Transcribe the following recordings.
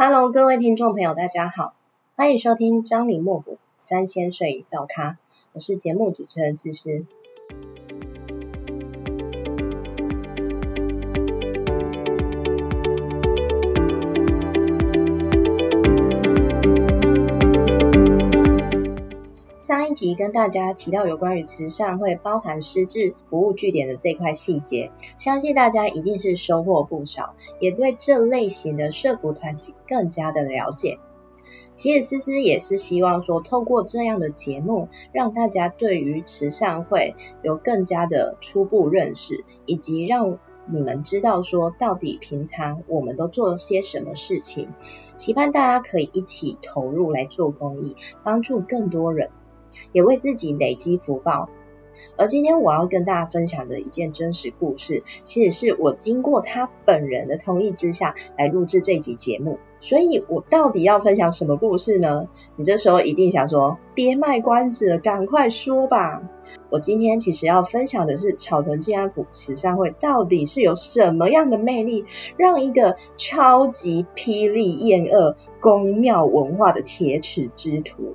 Hello，各位听众朋友，大家好，欢迎收听张李莫古三千岁造咖，我是节目主持人思思。上集跟大家提到有关于慈善会包含失智服务据点的这块细节，相信大家一定是收获不少，也对这类型的社福团体更加的了解。其实思思也是希望说，透过这样的节目，让大家对于慈善会有更加的初步认识，以及让你们知道说，到底平常我们都做了些什么事情，期盼大家可以一起投入来做公益，帮助更多人。也为自己累积福报。而今天我要跟大家分享的一件真实故事，其实是我经过他本人的同意之下来录制这集节目。所以，我到底要分享什么故事呢？你这时候一定想说，别卖关子了，赶快说吧。我今天其实要分享的是草屯进安府慈善会到底是有什么样的魅力，让一个超级霹雳厌恶宫庙文化的铁齿之徒。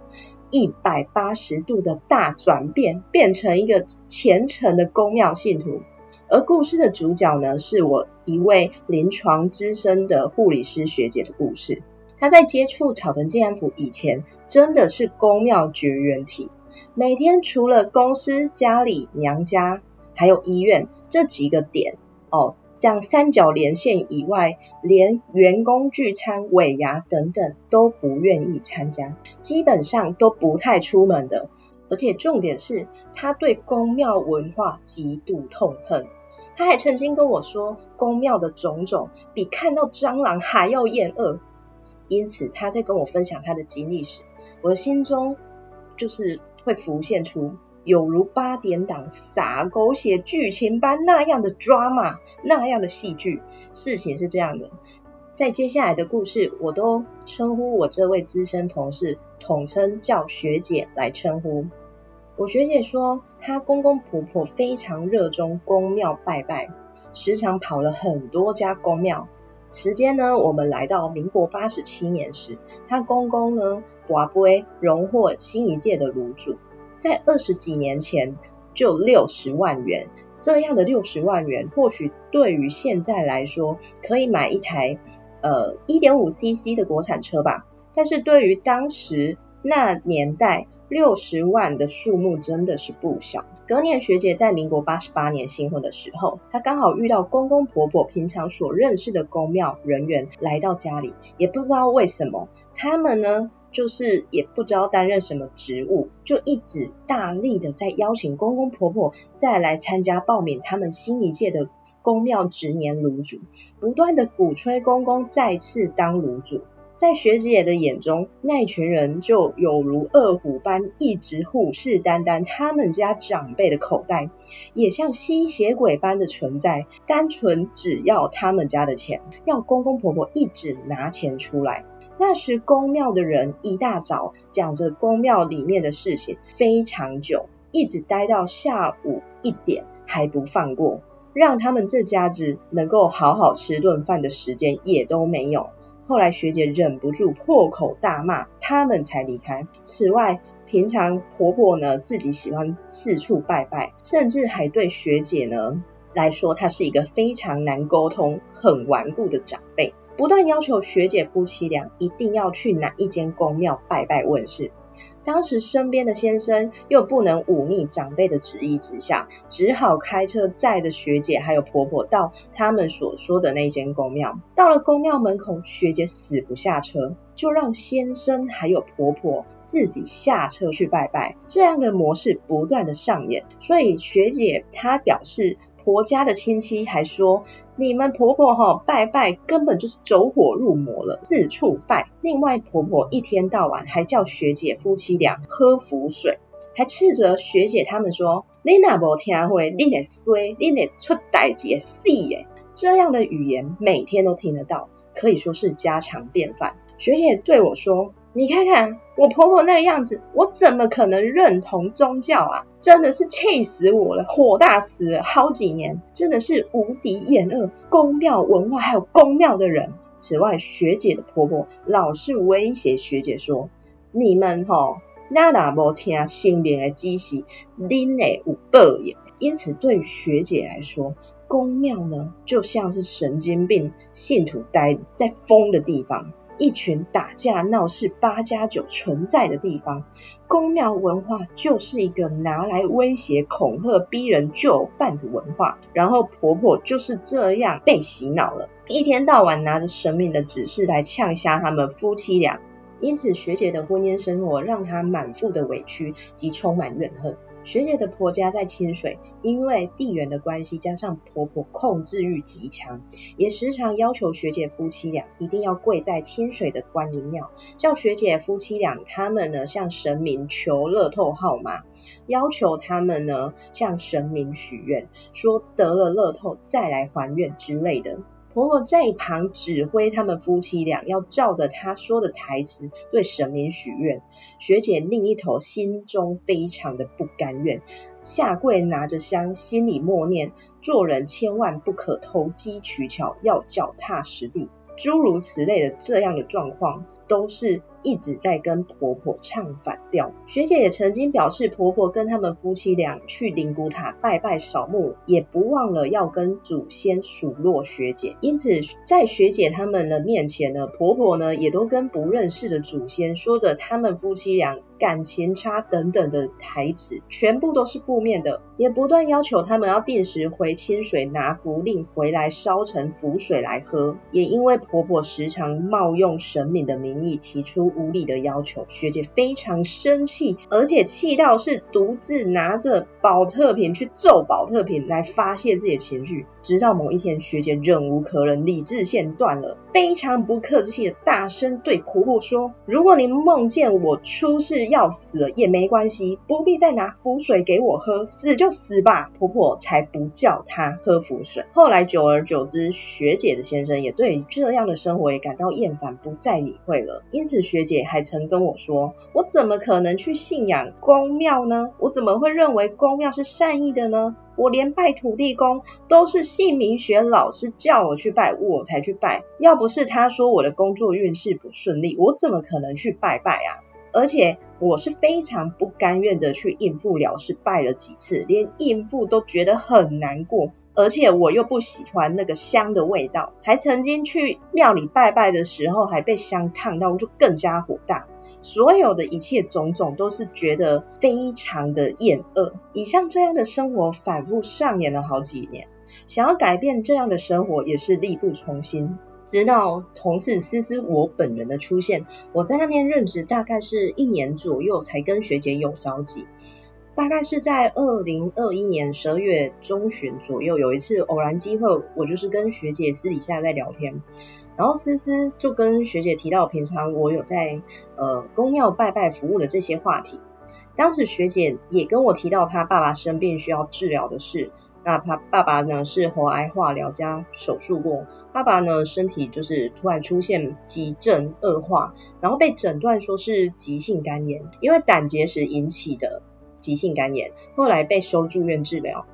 一百八十度的大转变，变成一个虔诚的宫庙信徒。而故事的主角呢，是我一位临床资深的护理师学姐的故事。她在接触草屯健安府以前，真的是宫庙绝缘体。每天除了公司、家里、娘家，还有医院这几个点哦。像三角连线以外，连员工聚餐、尾牙等等都不愿意参加，基本上都不太出门的。而且重点是，他对宫庙文化极度痛恨。他还曾经跟我说，宫庙的种种比看到蟑螂还要厌恶。因此，他在跟我分享他的经历时，我的心中就是会浮现出。有如八点档洒狗血剧情般那样的 drama，那样的戏剧。事情是这样的，在接下来的故事，我都称呼我这位资深同事，统称叫学姐来称呼。我学姐说，她公公婆婆非常热衷公庙拜拜，时常跑了很多家公庙。时间呢，我们来到民国八十七年时，她公公呢，跋杯荣获新一届的炉主。在二十几年前就六十万元，这样的六十万元，或许对于现在来说可以买一台呃一点五 CC 的国产车吧。但是对于当时那年代，六十万的数目真的是不小。隔年学姐在民国八十八年新婚的时候，她刚好遇到公公婆婆平常所认识的公庙人员来到家里，也不知道为什么他们呢。就是也不知道担任什么职务，就一直大力的在邀请公公婆婆再来参加报名他们新一届的公庙值年炉主，不断的鼓吹公公再次当炉主。在学姐的眼中，那群人就有如饿虎般一直虎视眈眈他们家长辈的口袋，也像吸血鬼般的存在，单纯只要他们家的钱，要公公婆婆一直拿钱出来。那时宫庙的人一大早讲着宫庙里面的事情非常久，一直待到下午一点还不放过，让他们这家子能够好好吃顿饭的时间也都没有。后来学姐忍不住破口大骂，他们才离开。此外，平常婆婆呢自己喜欢四处拜拜，甚至还对学姐呢来说，她是一个非常难沟通、很顽固的长辈。不断要求学姐夫妻俩一定要去哪一间宫庙拜拜问事，当时身边的先生又不能忤逆长辈的旨意之下，只好开车载着学姐还有婆婆到他们所说的那间宫庙。到了宫庙门口，学姐死不下车，就让先生还有婆婆自己下车去拜拜。这样的模式不断的上演，所以学姐她表示。婆家的亲戚还说，你们婆婆哈拜拜根本就是走火入魔了，四处拜。另外，婆婆一天到晚还叫学姐夫妻俩喝符水，还斥责学姐他们说，你那无听会，你得衰，你得出代志死耶。这样的语言每天都听得到，可以说是家常便饭。学姐对我说。你看看我婆婆那个样子，我怎么可能认同宗教啊？真的是气死我了，火大死了好几年，真的是无敌厌恶宫庙文化还有宫庙的人。此外，学姐的婆婆老是威胁学姐说：“你们吼，那哪无听神明的指示，恁会有报应。”因此，对学姐来说，宫庙呢就像是神经病信徒待在疯的地方。一群打架闹事、八加九存在的地方，宫庙文化就是一个拿来威胁、恐吓、逼人就范的文化。然后婆婆就是这样被洗脑了，一天到晚拿着神明的指示来呛瞎他们夫妻俩。因此，学姐的婚姻生活让她满腹的委屈及充满怨恨。学姐的婆家在清水，因为地缘的关系，加上婆婆控制欲极强，也时常要求学姐夫妻俩一定要跪在清水的观音庙，叫学姐夫妻俩他们呢向神明求乐透号码，要求他们呢向神明许愿，说得了乐透再来还愿之类的。婆婆在一旁指挥他们夫妻俩要照着她说的台词对神明许愿，学姐另一头心中非常的不甘愿，下跪拿着香，心里默念：做人千万不可投机取巧，要脚踏实地，诸如此类的这样的状况，都是。一直在跟婆婆唱反调。学姐也曾经表示，婆婆跟他们夫妻俩去灵骨塔拜拜扫墓，也不忘了要跟祖先数落学姐。因此，在学姐他们的面前呢，婆婆呢也都跟不认识的祖先说着他们夫妻俩感情差等等的台词，全部都是负面的，也不断要求他们要定时回清水拿符令回来烧成符水来喝。也因为婆婆时常冒用神明的名义提出。无理的要求，学姐非常生气，而且气到是独自拿着宝特瓶去揍宝特瓶来发泄自己的情绪。直到某一天，学姐忍无可忍，理智线断了，非常不客气的大声对婆婆说：“如果你梦见我出事要死了也没关系，不必再拿符水给我喝，死就死吧。”婆婆才不叫她喝符水。后来久而久之，学姐的先生也对这样的生活也感到厌烦，不再理会了。因此，学姐还曾跟我说：“我怎么可能去信仰公庙呢？我怎么会认为公庙是善意的呢？我连拜土地公都是姓名学老师叫我去拜，我才去拜。要不是他说我的工作运势不顺利，我怎么可能去拜拜啊？而且我是非常不甘愿的去应付了事，拜了几次，连应付都觉得很难过。”而且我又不喜欢那个香的味道，还曾经去庙里拜拜的时候，还被香烫到，我就更加火大。所有的一切种种都是觉得非常的厌恶。以上这样的生活反复上演了好几年，想要改变这样的生活也是力不从心。直到同事思思我本人的出现，我在那边任职大概是一年左右，才跟学姐有交集。大概是在二零二一年十二月中旬左右，有一次偶然机会，我就是跟学姐私底下在聊天，然后思思就跟学姐提到平常我有在呃宫庙拜拜服务的这些话题。当时学姐也跟我提到她爸爸生病需要治疗的事，那她爸爸呢是喉癌化疗加手术过，爸爸呢身体就是突然出现急症恶化，然后被诊断说是急性肝炎，因为胆结石引起的。急性肝炎，后来被收住院治疗，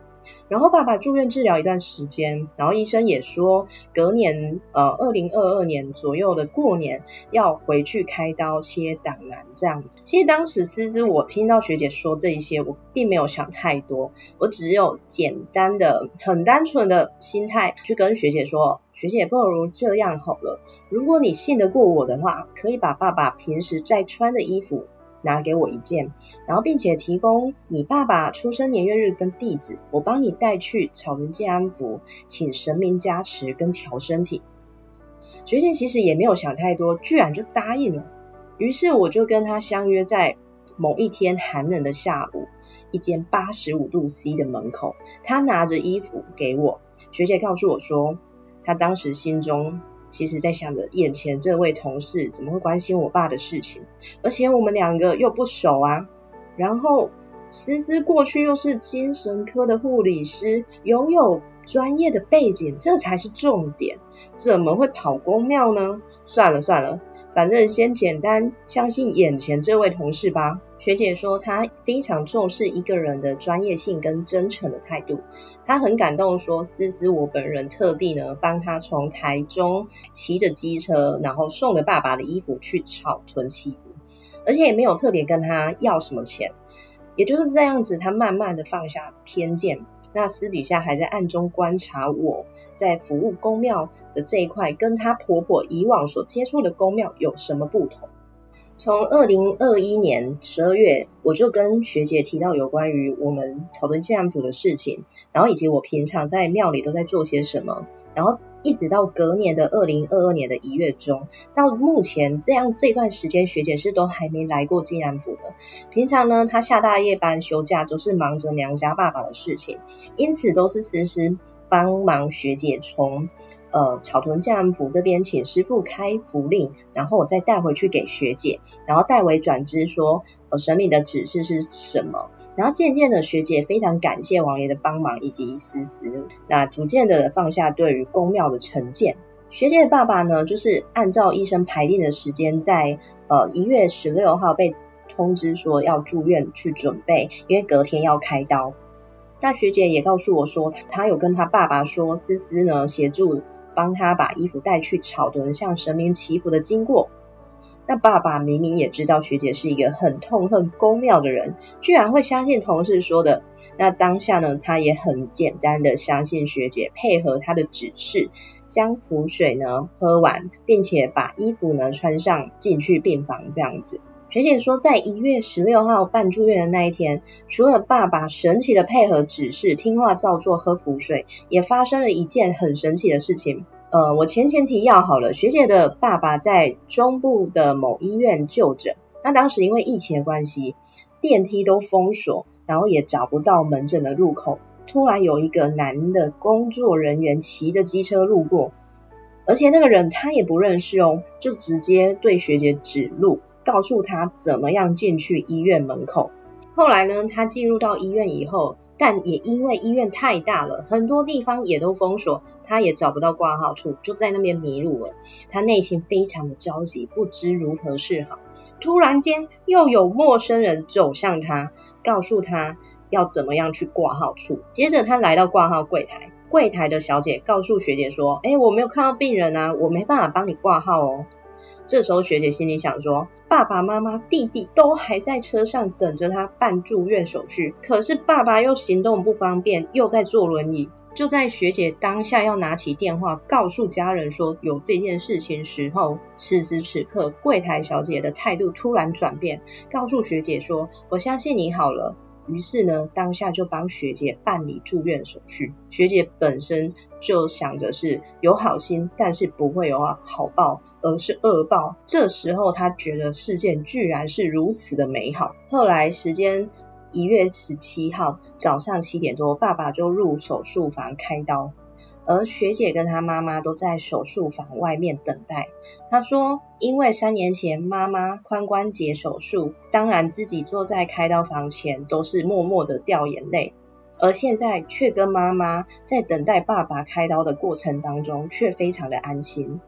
然后爸爸住院治疗一段时间，然后医生也说隔年，呃，二零二二年左右的过年要回去开刀切胆囊这样子。其实当时思思我听到学姐说这一些，我并没有想太多，我只有简单的、很单纯的心态去跟学姐说，学姐不如这样好了，如果你信得过我的话，可以把爸爸平时在穿的衣服。拿给我一件，然后并且提供你爸爸出生年月日跟地址，我帮你带去草人借安符，请神明加持跟调身体。学姐其实也没有想太多，居然就答应了。于是我就跟他相约在某一天寒冷的下午，一间八十五度 C 的门口，他拿着衣服给我。学姐告诉我说，他当时心中。其实在想着眼前这位同事怎么会关心我爸的事情，而且我们两个又不熟啊。然后思思过去又是精神科的护理师，拥有专业的背景，这才是重点。怎么会跑公庙呢？算了算了，反正先简单相信眼前这位同事吧。学姐说她非常重视一个人的专业性跟真诚的态度，她很感动说，思思我本人特地呢帮她从台中骑着机车，然后送了爸爸的衣服去草屯西，而且也没有特别跟他要什么钱。也就是这样子，他慢慢的放下偏见。那私底下还在暗中观察我在服务宫庙的这一块，跟她婆婆以往所接触的宫庙有什么不同？从二零二一年十二月，我就跟学姐提到有关于我们草屯进安府的事情，然后以及我平常在庙里都在做些什么，然后。一直到隔年的二零二二年的一月中，到目前这样这段时间，学姐是都还没来过静安府的。平常呢，她下大夜班休假都是忙着娘家爸爸的事情，因此都是时时帮忙学姐从呃草屯静安府这边请师傅开符令，然后我再带回去给学姐，然后代为转知说呃神明的指示是什么。然后渐渐的，学姐非常感谢王爷的帮忙以及思思，那逐渐的放下对于宫庙的成见。学姐的爸爸呢，就是按照医生排定的时间在，呃一月十六号被通知说要住院去准备，因为隔天要开刀。那学姐也告诉我说，她有跟她爸爸说，思思呢协助帮他把衣服带去草屯向神明祈福的经过。那爸爸明明也知道学姐是一个很痛恨宫庙的人，居然会相信同事说的。那当下呢，他也很简单的相信学姐，配合他的指示，将符水呢喝完，并且把衣服呢穿上进去病房这样子。学姐说，在一月十六号办住院的那一天，除了爸爸神奇的配合指示，听话照做喝符水，也发生了一件很神奇的事情。呃，我前前提要好了，学姐的爸爸在中部的某医院就诊，那当时因为疫情的关系，电梯都封锁，然后也找不到门诊的入口。突然有一个男的工作人员骑着机车路过，而且那个人他也不认识哦，就直接对学姐指路，告诉他怎么样进去医院门口。后来呢，他进入到医院以后。但也因为医院太大了，很多地方也都封锁，他也找不到挂号处，就在那边迷路了。他内心非常的着急，不知如何是好。突然间，又有陌生人走向他，告诉他要怎么样去挂号处。接着他来到挂号柜台，柜台的小姐告诉学姐说：“诶，我没有看到病人啊，我没办法帮你挂号哦。”这时候学姐心里想说，爸爸妈妈、弟弟都还在车上等着他办住院手续，可是爸爸又行动不方便，又在坐轮椅。就在学姐当下要拿起电话告诉家人说有这件事情时候，此时此刻柜台小姐的态度突然转变，告诉学姐说：“我相信你好了。”于是呢，当下就帮学姐办理住院手续。学姐本身就想着是有好心，但是不会有好报，而是恶报。这时候他觉得事件居然是如此的美好。后来时间一月十七号早上七点多，爸爸就入手术房开刀。而学姐跟她妈妈都在手术房外面等待。她说，因为三年前妈妈髋关节手术，当然自己坐在开刀房前都是默默的掉眼泪，而现在却跟妈妈在等待爸爸开刀的过程当中，却非常的安心。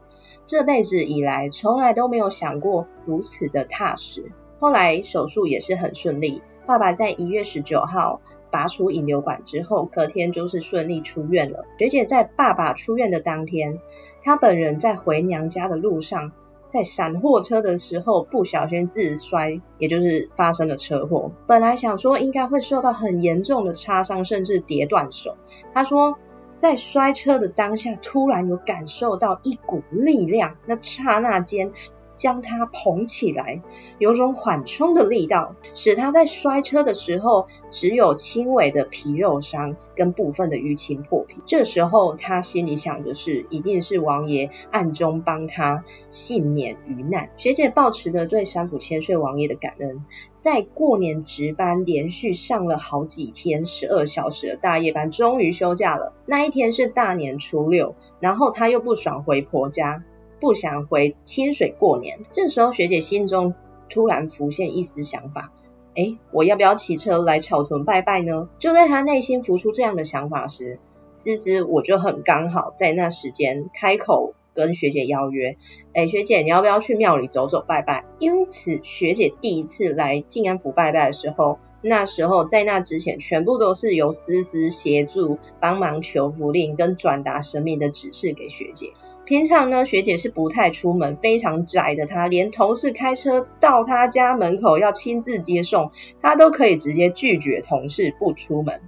这辈子以来，从来都没有想过如此的踏实。后来手术也是很顺利，爸爸在一月十九号。拔出引流管之后，隔天就是顺利出院了。学姐在爸爸出院的当天，她本人在回娘家的路上，在闪货车的时候不小心自摔，也就是发生了车祸。本来想说应该会受到很严重的擦伤，甚至跌断手。她说在摔车的当下，突然有感受到一股力量，那刹那间。将他捧起来，有种缓冲的力道，使他在摔车的时候只有轻微的皮肉伤跟部分的淤青破皮。这时候他心里想的是，一定是王爷暗中帮他幸免于难。学姐抱持着对三府千岁王爷的感恩，在过年值班连续上了好几天十二小时的大夜班，终于休假了。那一天是大年初六，然后他又不爽回婆家。不想回清水过年，这时候学姐心中突然浮现一丝想法，诶，我要不要骑车来草屯拜拜呢？就在她内心浮出这样的想法时，思思我就很刚好在那时间开口跟学姐邀约，哎，学姐你要不要去庙里走走拜拜？因此学姐第一次来静安府拜拜的时候，那时候在那之前全部都是由思思协助帮忙求符令跟转达神明的指示给学姐。平常呢，学姐是不太出门，非常宅的她，连同事开车到她家门口要亲自接送，她都可以直接拒绝同事不出门。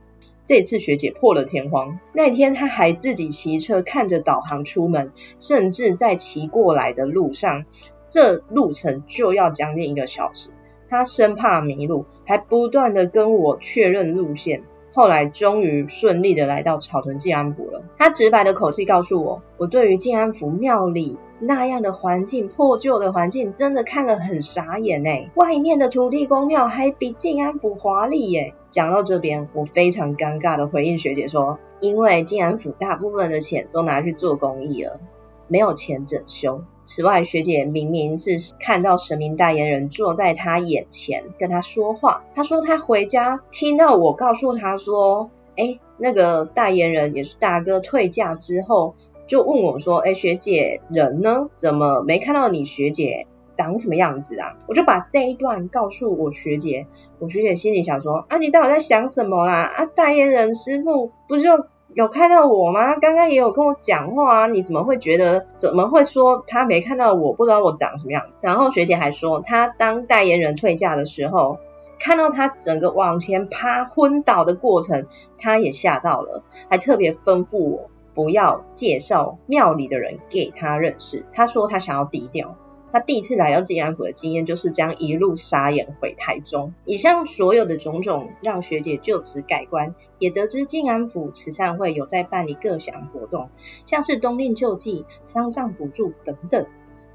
这次学姐破了天荒，那天她还自己骑车看着导航出门，甚至在骑过来的路上，这路程就要将近一个小时，她生怕迷路，还不断的跟我确认路线。后来终于顺利的来到草屯进安府了。他直白的口气告诉我，我对于静安府庙里那样的环境，破旧的环境，真的看了很傻眼诶。外面的土地公庙还比静安府华丽耶。讲到这边，我非常尴尬的回应学姐说，因为静安府大部分的钱都拿去做公益了，没有钱整修。此外，学姐明明是看到神明代言人坐在她眼前跟她说话。她说她回家听到我告诉她说，哎，那个代言人也是大哥退驾之后，就问我说，哎，学姐人呢？怎么没看到你学姐长什么样子啊？我就把这一段告诉我学姐，我学姐心里想说，啊，你到底在想什么啦？啊，代言人师傅不就有看到我吗？刚刚也有跟我讲话啊，你怎么会觉得？怎么会说他没看到我？不知道我长什么样？然后学姐还说，她当代言人退驾的时候，看到他整个往前趴昏倒的过程，她也吓到了，还特别吩咐我不要介绍庙里的人给他认识。她说她想要低调。他第一次来到进安府的经验，就是将一路杀眼回台中。以上所有的种种，让学姐就此改观，也得知进安府慈善会有在办理各项活动，像是冬令救济、丧葬补助等等，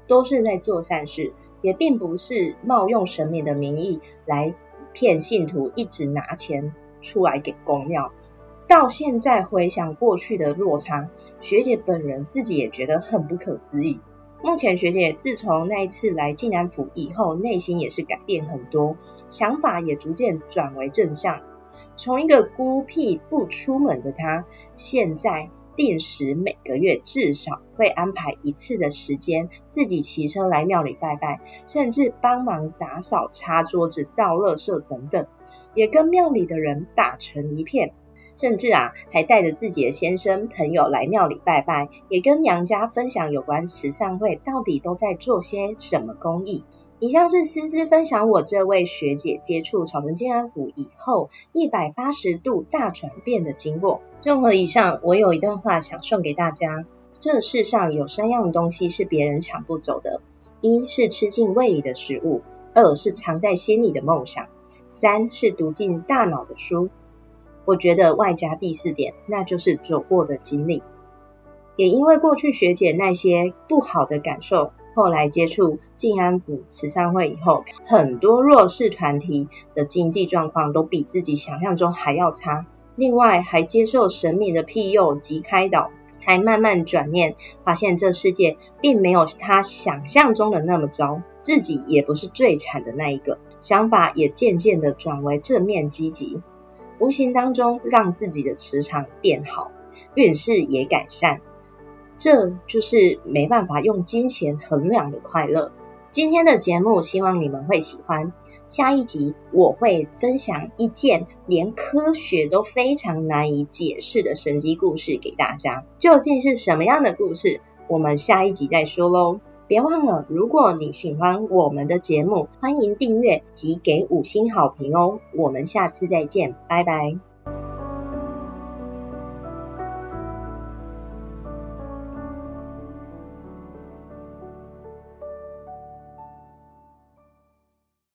都是在做善事，也并不是冒用神明的名义来骗信徒，一直拿钱出来给公庙。到现在回想过去的落差，学姐本人自己也觉得很不可思议。目前学姐自从那一次来进安府以后，内心也是改变很多，想法也逐渐转为正向。从一个孤僻不出门的她，现在定时每个月至少会安排一次的时间，自己骑车来庙里拜拜，甚至帮忙打扫、擦桌子、倒垃圾等等，也跟庙里的人打成一片。甚至啊，还带着自己的先生朋友来庙里拜拜，也跟娘家分享有关慈善会到底都在做些什么公益。以上是思思分享我这位学姐接触草屯进安府以后一百八十度大转变的经过。综合以上，我有一段话想送给大家：这世上有三样东西是别人抢不走的，一是吃进胃里的食物，二是藏在心里的梦想，三是读进大脑的书。我觉得外加第四点，那就是走过的经历。也因为过去学姐那些不好的感受，后来接触静安府慈善会以后，很多弱势团体的经济状况都比自己想象中还要差。另外还接受神明的庇佑及开导，才慢慢转念，发现这世界并没有他想象中的那么糟，自己也不是最惨的那一个。想法也渐渐的转为正面积极。无形当中让自己的磁场变好，运势也改善，这就是没办法用金钱衡量的快乐。今天的节目希望你们会喜欢，下一集我会分享一件连科学都非常难以解释的神奇故事给大家，究竟是什么样的故事？我们下一集再说喽。别忘了，如果你喜欢我们的节目，欢迎订阅及给五星好评哦。我们下次再见，拜拜。